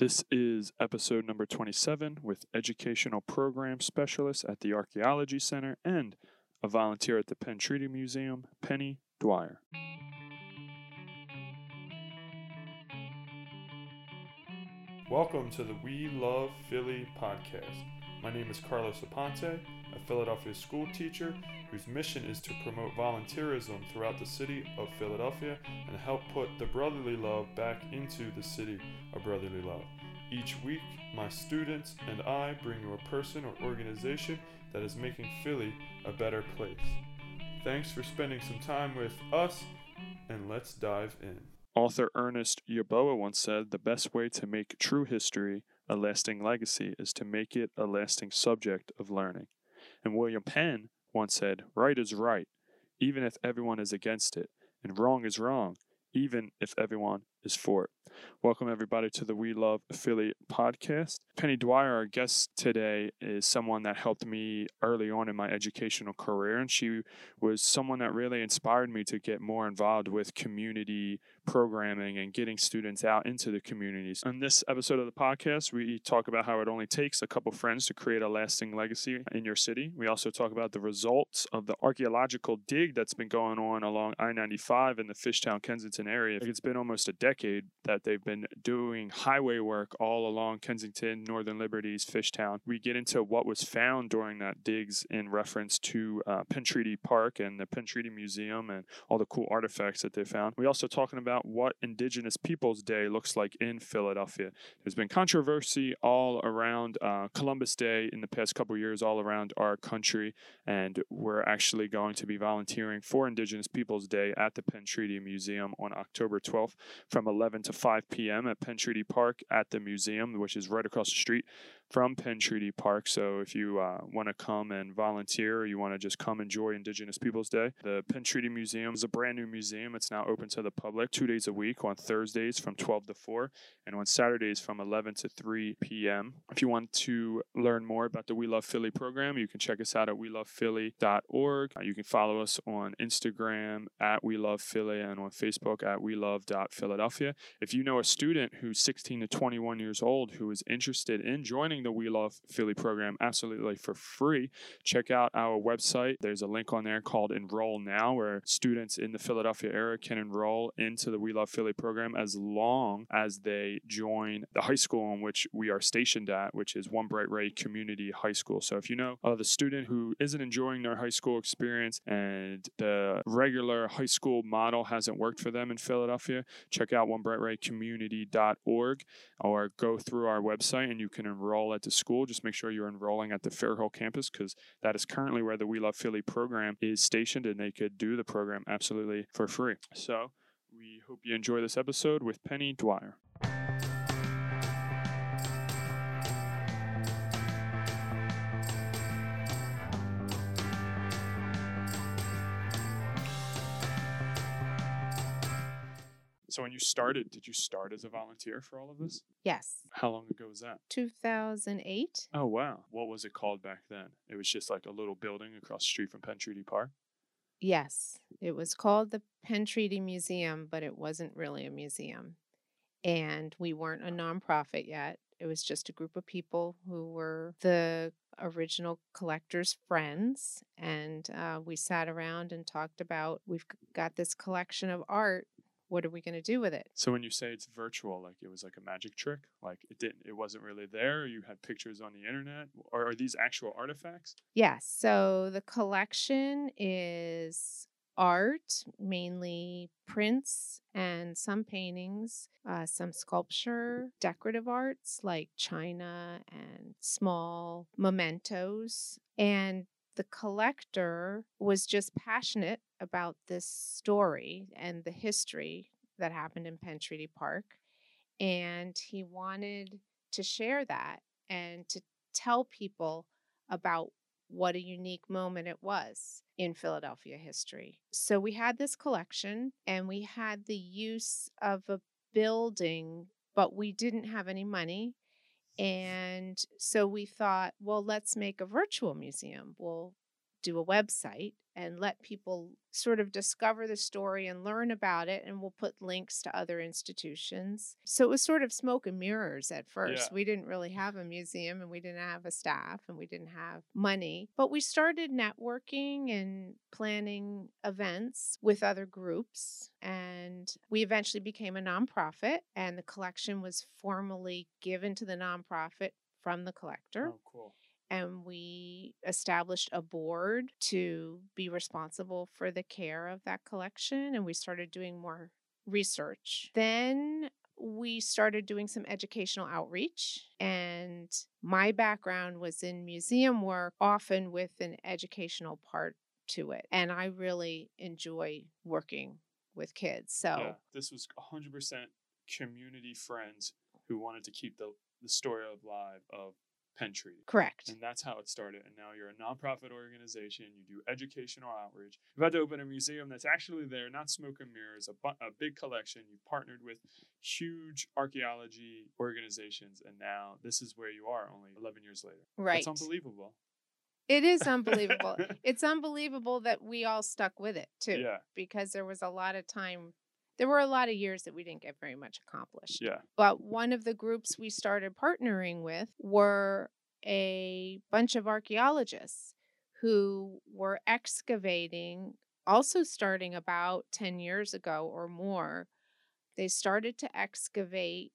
This is episode number 27 with educational program specialist at the Archaeology Center and a volunteer at the Penn Treaty Museum, Penny Dwyer. Welcome to the We Love Philly podcast. My name is Carlos Aponte, a Philadelphia school teacher whose mission is to promote volunteerism throughout the city of Philadelphia and help put the brotherly love back into the city of brotherly love. Each week, my students and I bring you a person or organization that is making Philly a better place. Thanks for spending some time with us, and let's dive in. Author Ernest Yaboa once said the best way to make true history a lasting legacy is to make it a lasting subject of learning. And William Penn once said, Right is right, even if everyone is against it, and wrong is wrong, even if everyone is for it. Welcome, everybody, to the We Love Philly podcast. Penny Dwyer, our guest today, is someone that helped me early on in my educational career, and she was someone that really inspired me to get more involved with community programming and getting students out into the communities. On this episode of the podcast, we talk about how it only takes a couple friends to create a lasting legacy in your city. We also talk about the results of the archaeological dig that's been going on along I 95 in the Fishtown, Kensington area. It's been almost a decade that they've been doing highway work all along Kensington, Northern Liberties, Fishtown. We get into what was found during that digs in reference to uh, Penn Treaty Park and the Penn Treaty Museum and all the cool artifacts that they found. We also talking about what Indigenous Peoples Day looks like in Philadelphia. There's been controversy all around uh, Columbus Day in the past couple years, all around our country, and we're actually going to be volunteering for Indigenous Peoples Day at the Penn Treaty Museum on October 12th from 11 to 5 p.m. at Penn Treaty Park at the museum, which is right across the street from Penn Treaty Park. So if you uh, want to come and volunteer or you want to just come enjoy Indigenous Peoples Day, the Penn Treaty Museum is a brand new museum. It's now open to the public two days a week on Thursdays from 12 to 4 and on Saturdays from 11 to 3 p.m. If you want to learn more about the We Love Philly program, you can check us out at welovephilly.org. Uh, you can follow us on Instagram at We Love Philly and on Facebook at We Love.Philadelphia. If you know a student who's 16 to 21 years old who is interested in joining the We Love Philly program absolutely for free, check out our website. There's a link on there called Enroll Now, where students in the Philadelphia area can enroll into the We Love Philly program as long as they join the high school in which we are stationed at, which is One Bright Ray Community High School. So if you know a student who isn't enjoying their high school experience and the regular high school model hasn't worked for them in Philadelphia, check out onebrightraycommunity.org or go through our website and you can enroll enroll at the school, just make sure you're enrolling at the Fairhill campus because that is currently where the We Love Philly program is stationed and they could do the program absolutely for free. So we hope you enjoy this episode with Penny Dwyer. So when you started, did you start as a volunteer for all of this? Yes. How long ago was that? 2008. Oh wow. What was it called back then? It was just like a little building across the street from Penn Treaty Park. Yes. It was called the Penn Treaty Museum, but it wasn't really a museum. And we weren't a nonprofit yet. It was just a group of people who were the original collectors' friends. And uh, we sat around and talked about we've got this collection of art what are we going to do with it? So when you say it's virtual, like it was like a magic trick, like it didn't, it wasn't really there. You had pictures on the internet, or are these actual artifacts? Yes. So the collection is art, mainly prints and some paintings, uh, some sculpture, decorative arts like china and small mementos. And the collector was just passionate about this story and the history that happened in Penn Treaty Park. And he wanted to share that and to tell people about what a unique moment it was in Philadelphia history. So we had this collection and we had the use of a building, but we didn't have any money. And so we thought, well, let's make a virtual museum. We'll do a website and let people sort of discover the story and learn about it and we'll put links to other institutions so it was sort of smoke and mirrors at first Yeah. we didn't really have a museum and we didn't have a staff and we didn't have money but we started networking and planning events with other groups and we eventually became a nonprofit and the collection was formally given to the nonprofit from the collector Oh, cool. And we established a board to be responsible for the care of that collection and we started doing more research. Then we started doing some educational outreach and my background was in museum work often with an educational part to it and i really enjoy working with kids so Yeah, this was 100% community friends who wanted to keep the, the story alive of Penn Treaty. correct And that's how it started. And now you're a nonprofit organization. You do educational outreach. You've had to open a museum that's actually there, not smoke and mirrors, a, bu- a big collection. You've partnered with huge archaeology organizations. And now this is where you are only 11 years later. right It's unbelievable. it is unbelievable it's unbelievable that we all stuck with it too yeah. because there was a lot of time there were a lot of years that we didn't get very much accomplished Yeah. but one of the groups we started partnering with were a bunch of archaeologists who were excavating also starting about 10 years ago or more they started to excavate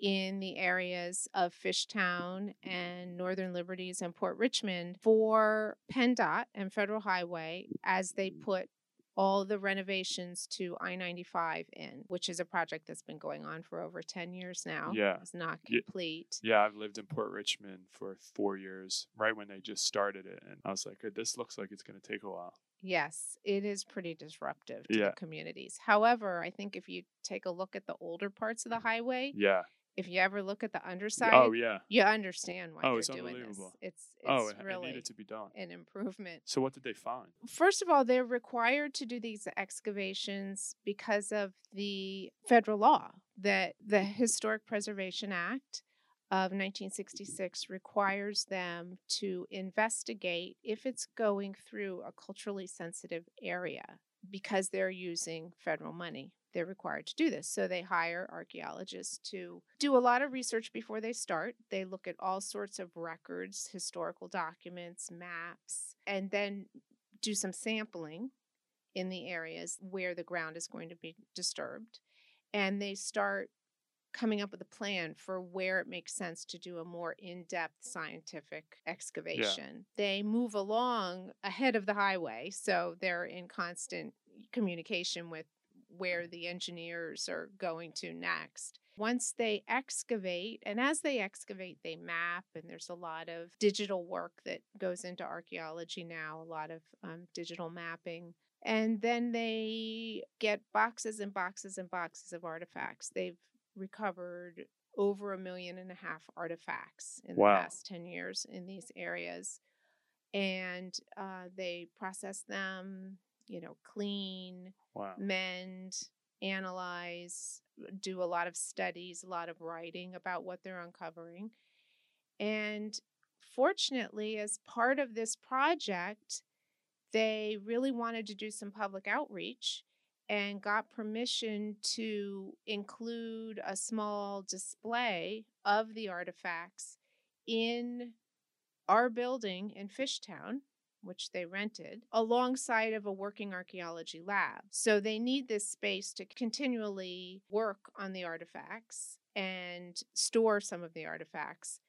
in the areas of Fishtown and Northern Liberties and Port Richmond for PennDOT and Federal Highway as they mm. put all the renovations to I 95 in, which is a project that's been going on for over 10 years now. Yeah. It's not complete. Yeah, I've lived in Port Richmond for four years, right when they just started it. And I was like, this looks like it's going to take a while. Yes, it is pretty disruptive to Yeah. the communities. However, I think if you take a look at the older parts of the mm-hmm. highway, Yeah. If you ever look at the underside, Oh, yeah. you understand why Oh, they're it's doing this. It's it's oh, it, it really needed to be done. an improvement. So, what did they find? First of all, they're required to do these excavations because of the federal law that the Historic Preservation Act of 1966 requires them to investigate if it's going through a culturally sensitive area because they're using federal money. They're required to do this. So they hire archaeologists to do a lot of research before they start. They look at all sorts of records, historical documents, maps, and then do some sampling in the areas where the ground is going to be disturbed. And they start coming up with a plan for where it makes sense to do a more in depth scientific excavation. They move along ahead of the highway, so they're in constant communication with where the engineers are going to next. Once they excavate, and as they excavate, they map, and there's a lot of digital work that goes into archaeology now, a lot of um, digital mapping. And then they get boxes and boxes and boxes of artifacts. They've recovered over a million and a half artifacts in Wow. the past 10 years in these areas. And uh, they process them, you know, clean, Wow. mend, analyze, do a lot of studies, a lot of writing about what they're uncovering. And fortunately, as part of this project, they really wanted to do some public outreach and got permission to include a small display of the artifacts in our building in Fishtown which they rented, alongside of a working archaeology lab. So they need this space to continually work on the artifacts and store some of the artifacts,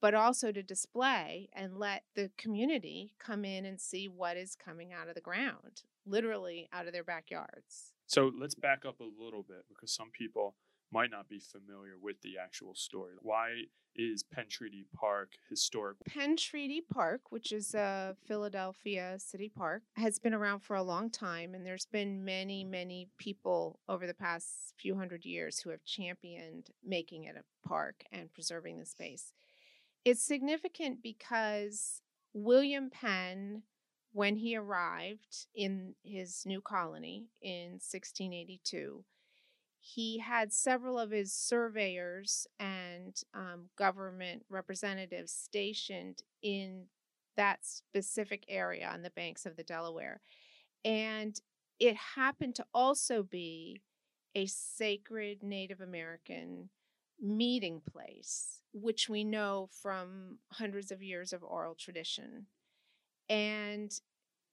but also to display and let the community come in and see what is coming out of the ground, literally out of their backyards. So, let's back up a little bit because some people might not be familiar with the actual story. Why is Penn Treaty Park historic? Penn Treaty Park, which is a Philadelphia city park, has been around for a long time, and there's been many, many people over the past few hundred years who have championed making it a park and preserving the space. It's significant because William Penn, when he arrived in his new colony in 1682, he had several of his surveyors and um, government representatives stationed in that specific area on the banks of the Delaware. And it happened to also be a sacred Native American meeting place, which we know from hundreds of years of oral tradition. And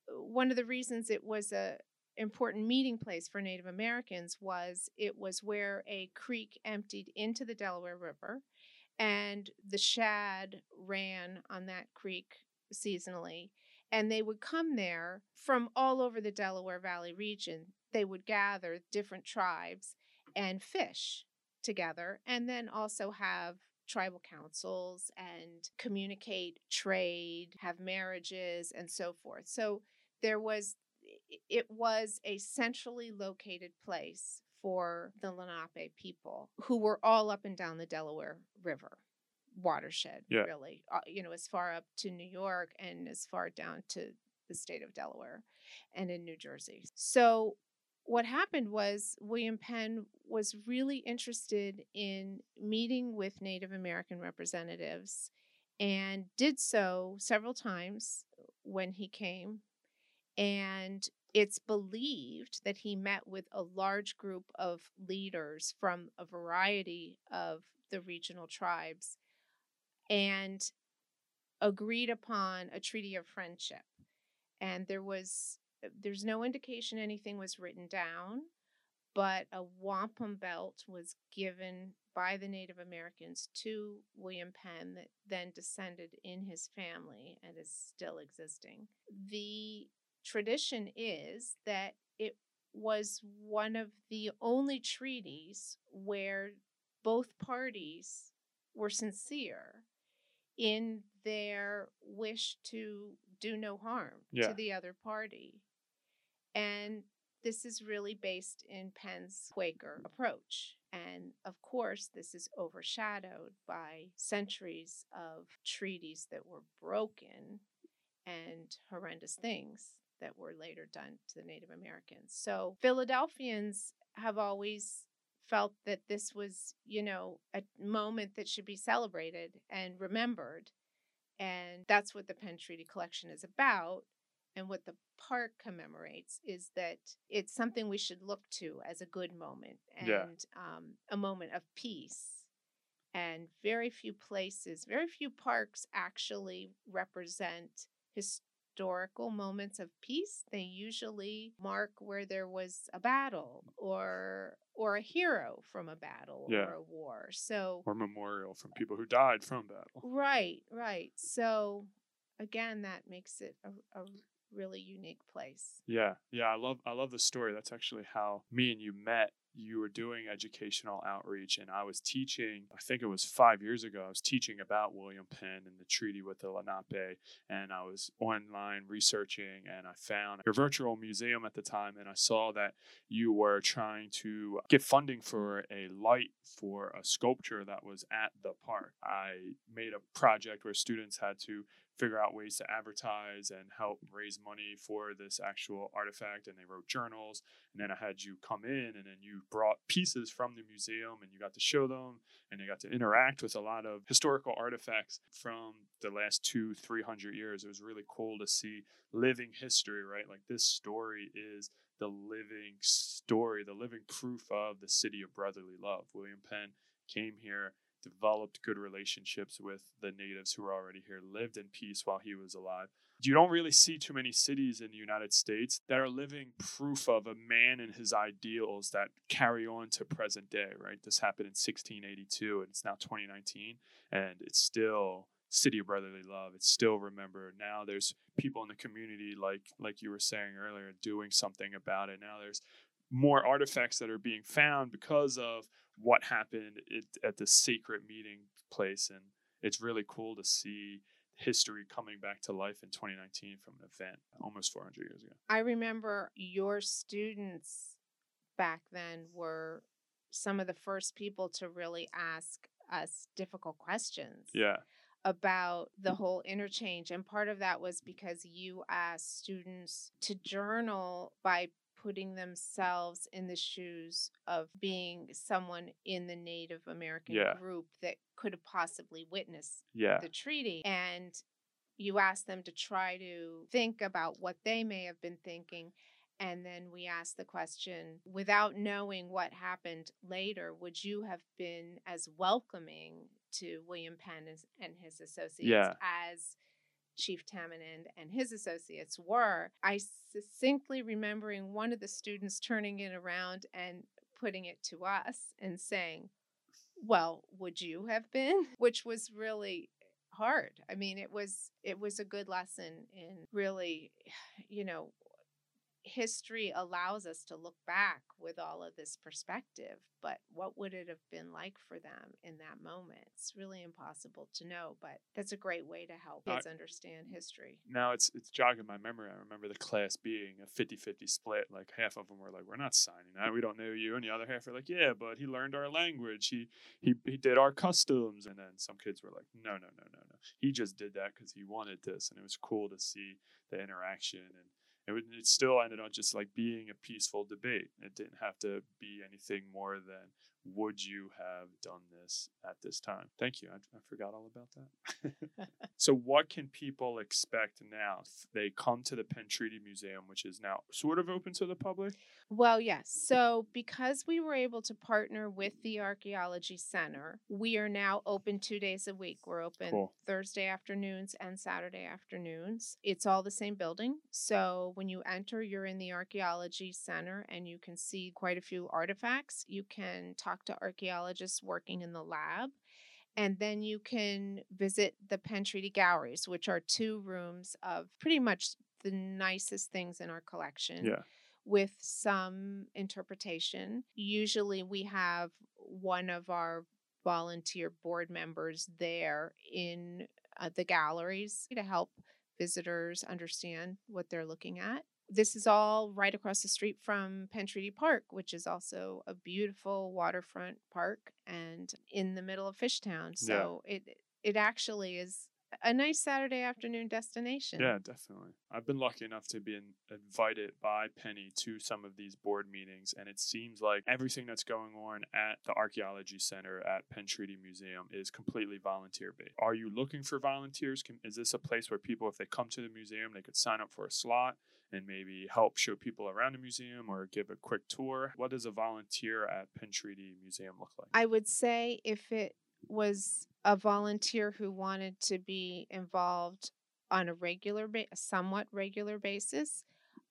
uh, one of the reasons it was a important meeting place for Native Americans was it was where a creek emptied into the Delaware River and the shad ran on that creek seasonally and they would come there from all over the Delaware Valley region. They would gather different tribes and fish together and then also have tribal councils and communicate trade, have marriages, and so forth. So there was, it was a centrally located place for the Lenape people who were all up and down the Delaware River watershed, yeah. really, uh, you know, as far up to New York and as far down to the state of Delaware and in New Jersey. So what happened was William Penn was really interested in meeting with Native American representatives and did so several times when he came. And it's believed that he met with a large group of leaders from a variety of the regional tribes and agreed upon a treaty of friendship. And there was uh, there's no indication anything was written down, but a wampum belt was given by the Native Americans to William Penn that then descended in his family and is still existing. The tradition is that it was one of the only treaties where both parties were sincere in their wish to do no harm yeah. to the other party. And this is really based in Penn's Quaker approach. And of course, this is overshadowed by centuries of treaties that were broken and horrendous things that were later done to the Native Americans. So, Philadelphians have always felt that this was, you know, a moment that should be celebrated and remembered. And that's what the Penn Treaty Collection is about. And what the park commemorates is that it's something we should look to as a good moment and yeah. um, a moment of peace. And very few places, very few parks actually represent his, historical moments of peace. They usually mark where there was a battle or or a hero from a battle yeah. or a war. So or memorial from people who died from battle. Right, right. So again, that makes it a, a really unique place. Yeah, yeah, I love I love the story. That's actually how me and you met you were doing educational outreach and I was teaching, I think it was five years ago, I was teaching about William Penn and the treaty with the Lenape. And I was online researching and I found your virtual museum at the time. And I saw that you were trying to get funding for a light for a sculpture that was at the park. I made a project where students had to figure out ways to advertise and help raise money for this actual artifact. And they wrote journals. And then I had you come in and then you brought pieces from the museum and you got to show them and you got to interact with a lot of historical artifacts from the last two, three hundred years. It was really cool to see living history, right? Like this story is the living story, the living proof of the city of brotherly love. William Penn came here developed good relationships with the natives who were already here, lived in peace while he was alive. You don't really see too many cities in the United States that are living proof of a man and his ideals that carry on to present day, right? This happened in 1682 and it's now 2019 and it's still city of brotherly love. It's still remembered. Now there's people in the community like like you were saying earlier doing something about it. Now there's more artifacts that are being found because of what happened it, at the sacred meeting place. And it's really cool to see history coming back to life in 2019 from an event almost 400 years ago. I remember your students back then were some of the first people to really ask us difficult questions. Yeah. About the whole interchange. And part of that was because you asked students to journal by putting themselves in the shoes of being someone in the Native American yeah. group that could have possibly witnessed yeah. the treaty. And you ask them to try to think about what they may have been thinking. And then we ask the question without knowing what happened later, would you have been as welcoming to William Penn and his associates Yeah. as Chief Tamanend and his associates were? I succinctly remembering one of the students turning it around and putting it to us and saying, well, would you have been? Which was really hard. I mean, it was it was a good lesson in really, you know, history allows us to look back with all of this perspective, but what would it have been like for them in that moment? It's really impossible to know, but that's a great way to help kids understand history. now it's it's jogging my memory. I remember the class being a 50-50 split. Like half of them were like, "We're not signing that. We don't know you," and the other half were like, "Yeah, but he learned our language. He he he did our customs." And then some kids were like, "No, no, no, no, no. He just did that because he wanted this." And it was cool to see the interaction and. It, it still ended up just like being a peaceful debate. It didn't have to be anything more than would you have done this at this time? Thank you. I, I forgot all about that. so, what can people expect now? They come to the Penn Treaty Museum, which is now sort of open to the public. Well, yes. So, because we were able to partner with the Archaeology Center, we are now open two days a week. We're open Cool. Thursday afternoons and Saturday afternoons. It's all the same building. So, when you enter, you're in the Archaeology Center and you can see quite a few artifacts. You can talk to archaeologists working in the lab. And then you can visit the Penn Treaty Galleries, which are two rooms of pretty much the nicest things in our collection Yeah. with some interpretation. Usually, we have one of our volunteer board members there in uh, the galleries to help visitors understand what they're looking at. This is all right across the street from Penn Treaty Park, which is also a beautiful waterfront park and in the middle of Fishtown. So it it actually is a nice Saturday afternoon destination. Yeah, definitely. I've been lucky enough to be invited by Penny to some of these board meetings, and it seems like everything that's going on at the Archaeology Center at Penn Treaty Museum is completely volunteer based. Are you looking for volunteers? Can, is this a place where people, if they come to the museum, they could sign up for a slot and maybe help show people around the museum or give a quick tour? What does a volunteer at Penn Treaty Museum look like? I would say if it was a volunteer who wanted to be involved on a regular, ba- somewhat regular basis,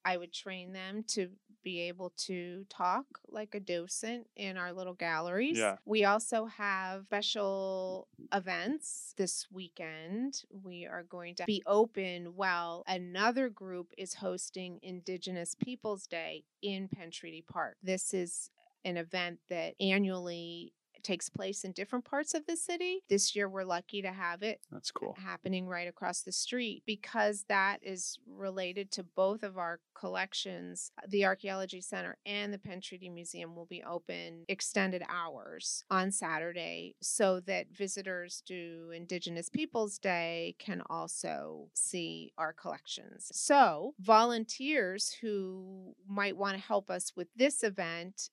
I would train them to be able to talk like a docent in our little galleries. Yeah. We also have special events this weekend. We are going to be open while another group is hosting Indigenous Peoples Day in Penn Treaty Park. This is an event that annually takes place in different parts of the city. This year, we're lucky to have it That's cool. happening right across the street because that is related to both of our collections. The Archaeology Center and the Penn Treaty Museum will be open extended hours on Saturday so that visitors to Indigenous Peoples Day can also see our collections. So, volunteers who might want to help us with this event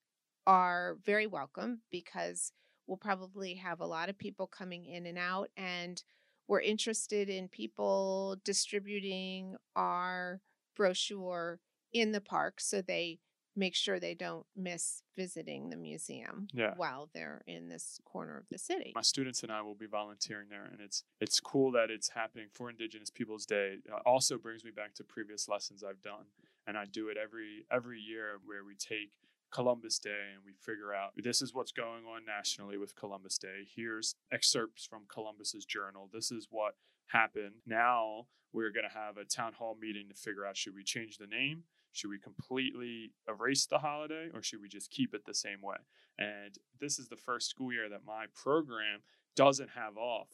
are very welcome because we'll probably have a lot of people coming in and out and we're interested in people distributing our brochure in the park so they make sure they don't miss visiting the museum Yeah. while they're in this corner of the city. my students and I will be volunteering there, and it's it's cool that it's happening for Indigenous Peoples Day. It also brings me back to previous lessons I've done, and I do it every every year where we take Columbus Day and we figure out this is what's going on nationally with Columbus Day. Here's excerpts from Columbus's journal. This is what happened. Now we're going to have a town hall meeting to figure out should we change the name? Should we completely erase the holiday or should we just keep it the same way? And this is the first school year that my program doesn't have off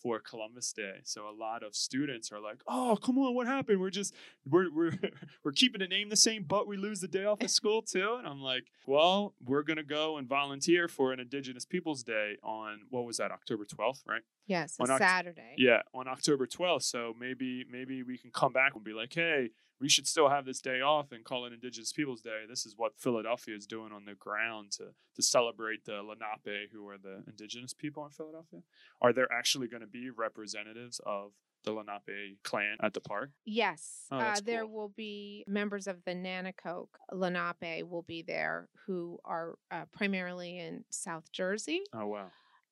for Columbus Day. So a lot of students are like, "Oh, come on, what happened? We're just we're we're we're keeping the name the same, but we lose the day off of school too." And I'm like, "Well, we're going to go and volunteer for an Indigenous Peoples Day on what was that, October 12th, right?" Yes, on Oct- Saturday. Yeah, on October 12th. So maybe maybe we can come back and be like, "Hey, we should still have this day off and call it Indigenous Peoples Day. This is what Philadelphia is doing on the ground to to celebrate the Lenape, who are the indigenous people in Philadelphia. Are there actually going to be representatives of the Lenape clan at the park? Yes, Oh, uh, there cool. will be members of the Nanticoke Lenape will be there who are uh, primarily in South Jersey. Oh wow.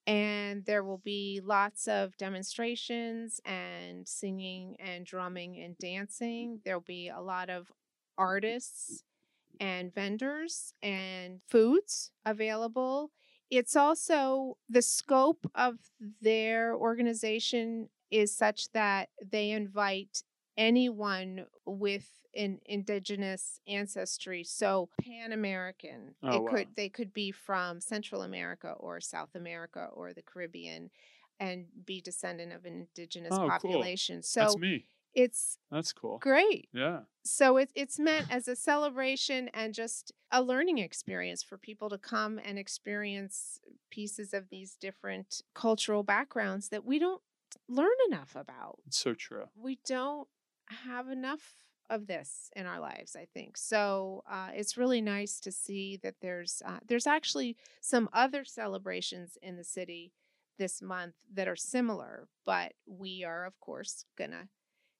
And there will be lots of demonstrations and singing and drumming and dancing. There'll be a lot of artists and vendors and foods available. It's also the scope of their organization is such that they invite anyone with an indigenous ancestry so pan american Oh, it wow. could they could be from central america or south america or the caribbean and be descendant of an indigenous Oh, cool. population so That's me. it's That's cool. great Yeah. so it's it's meant as a celebration and just a learning experience for people to come and experience pieces of these different cultural backgrounds that we don't learn enough about. It's so true. We don't have enough of this in our lives, I think. So uh, it's really nice to see that there's uh, there's actually some other celebrations in the city this month that are similar, but we are of course gonna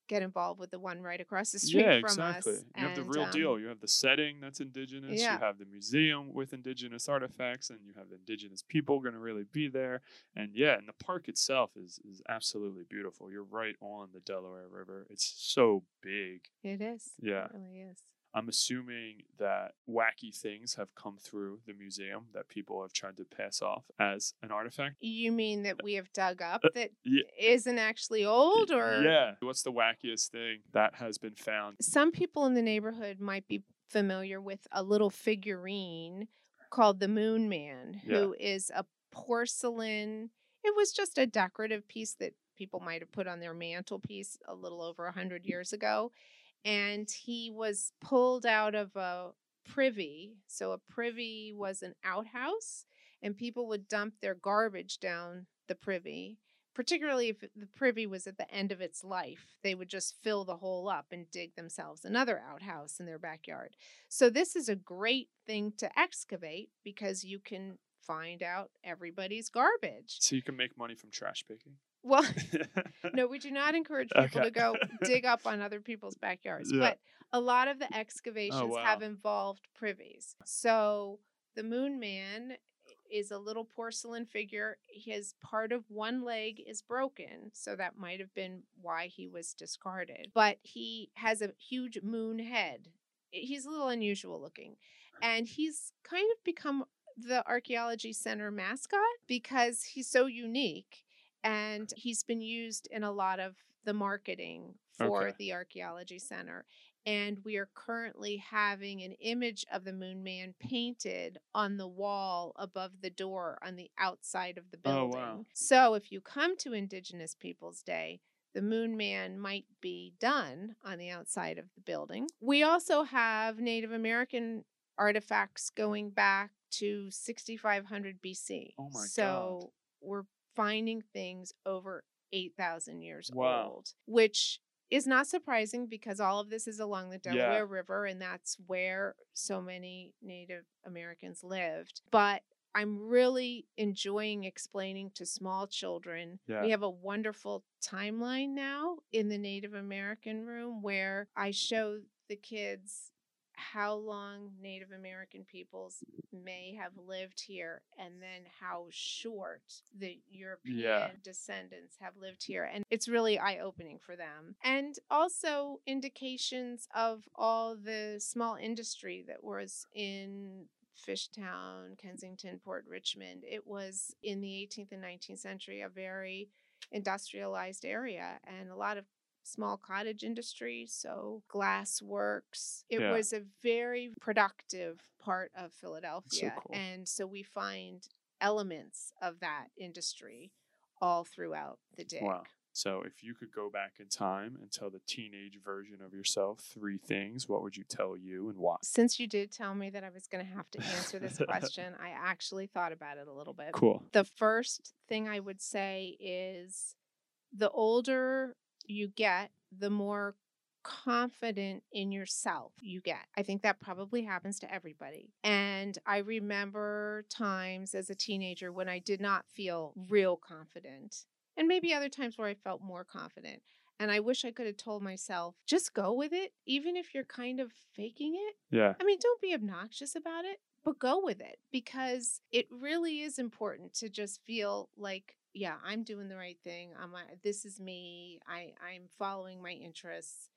get involved with the one right across the street Yeah, from exactly. us. You have the real um, deal. You have the setting that's indigenous. Yeah. You have the museum with indigenous artifacts, and you have the indigenous people going to really be there. And yeah, and the park itself is is absolutely beautiful. You're right on the Delaware River. It's so big. It is. Yeah. It really is. I'm assuming that wacky things have come through the museum that people have tried to pass off as an artifact. You mean that we have dug up uh, that Ye- not actually old or Yeah. What's the wackiest thing that has been found? some people in the neighborhood might be familiar with a little figurine called the Moon Man, who is a porcelain. It was just a decorative piece that people might have put on their mantelpiece a little over a hundred years ago, and he was pulled out of a privy. So a privy was an outhouse, and people would dump their garbage down the privy particularly if the privy was at the end of its life, they would just fill the hole up and dig themselves another outhouse in their backyard. So, this is a great thing to excavate because you can find out everybody's garbage. So you can make money from trash picking. Well, no, we do not encourage people Okay. to go dig up on other people's backyards, Yeah. but a lot of the oh, excavations have wow. involved privies. So, the Moon Man is a little porcelain figure. His part of one leg is broken, so that might have been why he was discarded. But he has a huge moon head. He's a little unusual looking. And he's kind of become the archaeology center mascot because he's so unique and he's been used in a lot of the marketing for Okay. the archaeology center and we are currently having an image of the moon man painted on the wall above the door on the outside of the building. Oh, wow. So if you come to Indigenous Peoples Day, the moon man might be done on the outside of the building. We also have Native American artifacts going back to 6500 BC. Oh my God. so we're finding things over 8,000 years Wow. old, which is not surprising because all of this is along the Yeah. Delaware River and that's where so many Native Americans lived. But I'm really enjoying explaining to small children. Yeah. We have a wonderful timeline now in the Native American room where I show the kids how long Native American peoples may have lived here and then how short the European descendants have lived here. And it's really eye opening for them. And also indications of all the small industry that was in Fishtown, Kensington, Port Richmond. It was in the 18th and 19th century a very industrialized area and a lot of small cottage industry, so glass works. It Yeah. was a very productive part of Philadelphia. cool. And so we find elements of that industry all throughout the dig. Wow. So if you could go back in time and tell the teenage version of yourself three things, what would you tell you and why? Since you did tell me that I was going to have to answer this question, I actually thought about it a little bit. Cool. The first thing I would say is the older you get, the more confident in yourself you get. I think that probably happens to everybody. And I remember times as a teenager when I did not feel real confident, and maybe other times where I felt more confident. And I wish I could have told myself, just go with it, even if you're kind of faking it. Yeah. I mean, don't be obnoxious about it, but go with it because it really is important to just feel like, yeah, I'm doing the right thing. I'm uh, this is me. I I'm following my interests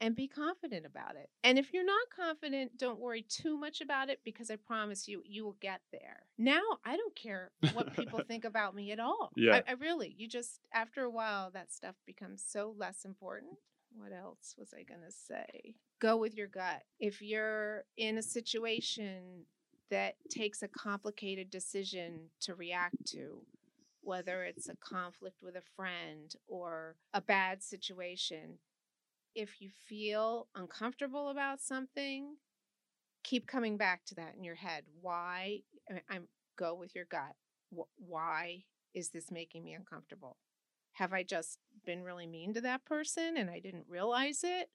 and be confident about it. And if you're not confident, don't worry too much about it because I promise you, you will get there. Now, I don't care what people think about me at all. Yeah. I, I really, you just, after a while, that stuff becomes so less important. What else was I going to say? Go with your gut. If you're in a situation that takes a complicated decision to react to, whether it's a conflict with a friend or a bad situation, if you feel uncomfortable about something, keep coming back to that in your head. Why? I'm go with your gut. Why is this making me uncomfortable? Have I just been really mean to that person and I didn't realize it?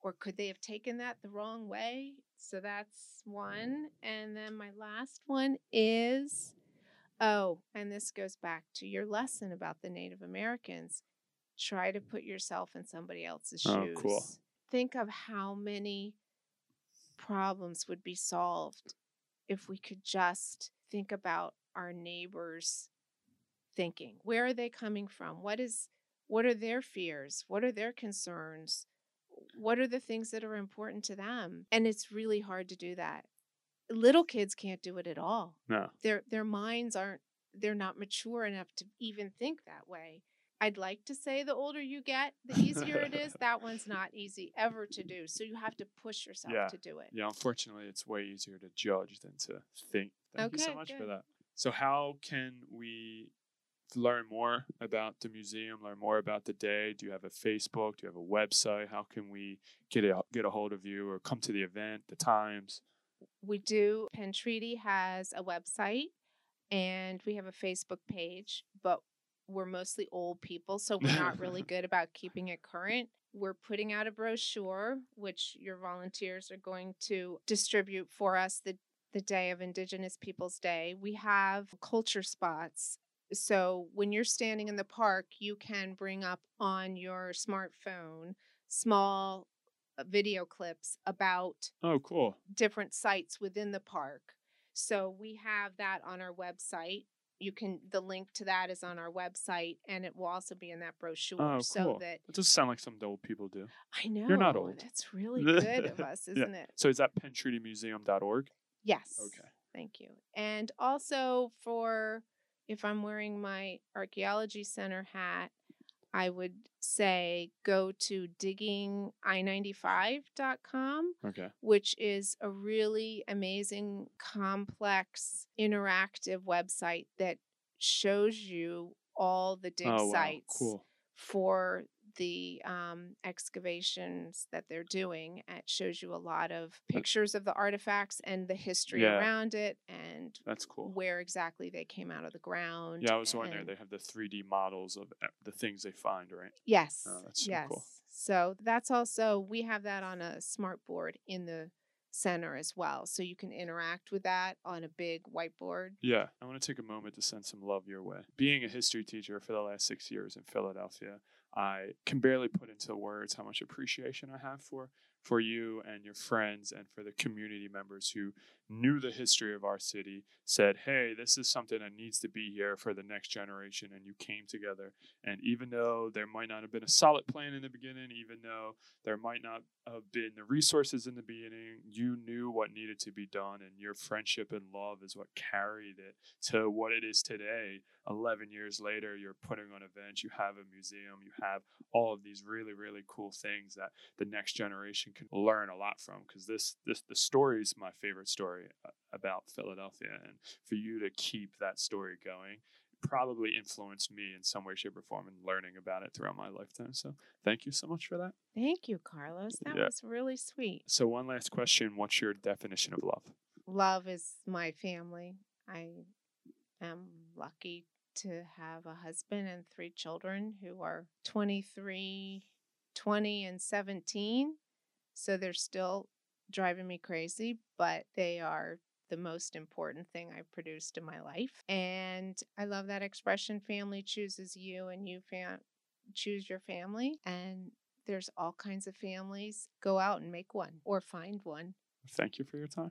Or could they have taken that the wrong way? So that's mm. one. And then my last one is oh, and this goes back to your lesson about the Native Americans try to put yourself in somebody else's Oh, shoes. cool. Think of how many problems would be solved if we could just think about our neighbors thinking. Where are they coming from? What is what are their fears? What are their concerns? What are the things that are important to them? And it's really hard to do that. Little kids can't do it at all. No. Their their minds aren't they're not mature enough to even think that way. I'd like to say the older you get, the easier it is. That one's not easy ever to do. So you have to push yourself Yeah. to do it. Yeah, unfortunately, it's way easier to judge than to think. Thank you so Okay, much for that. So, how can we learn more about the museum, learn more about the day? Do you have a Facebook? Do you have a website? How can we get a, get a hold of you or come to the event, the times? We do. Penn Treaty has a website and we have a Facebook page, but we're mostly old people, so we're not really good about keeping it current. We're putting out a brochure, which your volunteers are going to distribute for us the, the day of Indigenous Peoples Day. We have culture spots. So when you're standing in the park, you can bring up on your smartphone small Uh, video clips about Oh, cool. different sites within the park. So we have that on our website. You can the link to that is on our website and it will also be in that brochure Oh, so cool. that That doesn't sound like something old people do. I know You're not old. That's really good of us, isn't it? So, is that penntreatymuseum.org? Yes. Okay. Thank you. And also for if I'm wearing my archaeology center hat, I would say go to digging i95.com Okay. which is a really amazing, complex, interactive website that shows you all the dig oh, wow. sites Cool. for the um, excavations that they're doing. It shows you a lot of pictures of the artifacts and the history Yeah. around it and That's cool. where exactly they came out of the ground. Yeah, I was there. They have the 3D models of the things they find, right? Yes. Oh, that's so yes. cool. So that's also we have that on a smart board in the center as well. So you can interact with that on a big whiteboard. Yeah, I want to take a moment to send some love your way. Being a history teacher for the last six years in Philadelphia, I can barely put into words how much appreciation I have for for you and your friends and for the community members who knew the history of our city, said, "Hey, this is something that needs to be here for the next generation," and you came together. And even though there might not have been a solid plan in the beginning, even though there might not have been the resources in the beginning, you knew what needed to be done, and your friendship and love is what carried it to what it is today. 11 years later, you're putting on events, you have a museum, you have all of these really, really cool things that the next generation can learn a lot from. Because this, this, the story is my favorite story uh, about Philadelphia, and for you to keep that story going probably influenced me in some way, shape, or form in learning about it throughout my lifetime. So thank you so much for that. Thank you, Carlos. That Yeah. was really sweet. So one last question: What's your definition of love? Love is my family. I am lucky to have a husband and three children who are 23, 20 and 17. So they're still driving me crazy, but they are the most important thing I've produced in my life. And I love that expression family chooses you and you fam- choose your family. And there's all kinds of families. Go out and make one or find one. Thank you for your time.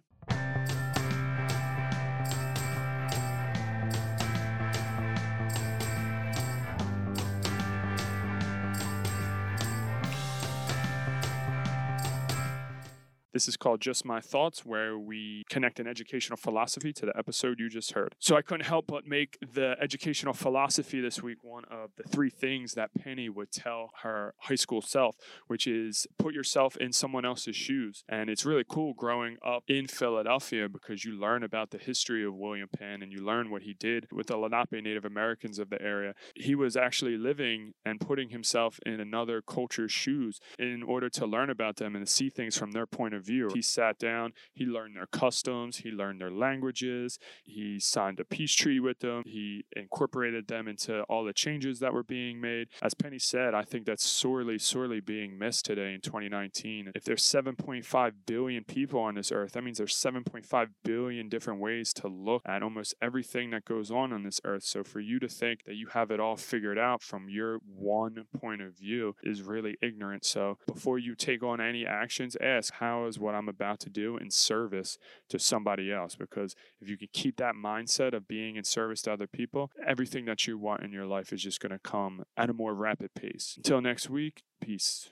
This is called Just My Thoughts, where we connect an educational philosophy to the episode you just heard. So I couldn't help but make the educational philosophy this week one of the three things that Penny would tell her high school self, which is put yourself in someone else's shoes. And it's really cool growing up in Philadelphia because you learn about the history of William Penn and you learn what he did with the Lenape Native Americans of the area. He was actually living and putting himself in another culture's shoes in order to learn about them and see things from their point of He sat down, he learned their customs, he learned their languages, he signed a peace treaty with them, he incorporated them into all the changes that were being made. As Penny said, I think that's sorely, sorely being missed today in 2019. If there's 7.5 billion people on this earth, that means there's 7.5 billion different ways to look at almost everything that goes on on this earth. So for you to think that you have it all figured out from your one point of view is really ignorant. So before you take on any actions, ask how what I'm about to do in service to somebody else. Because if you can keep that mindset of being in service to other people, everything that you want in your life is just going to come at a more rapid pace. Until next week, peace.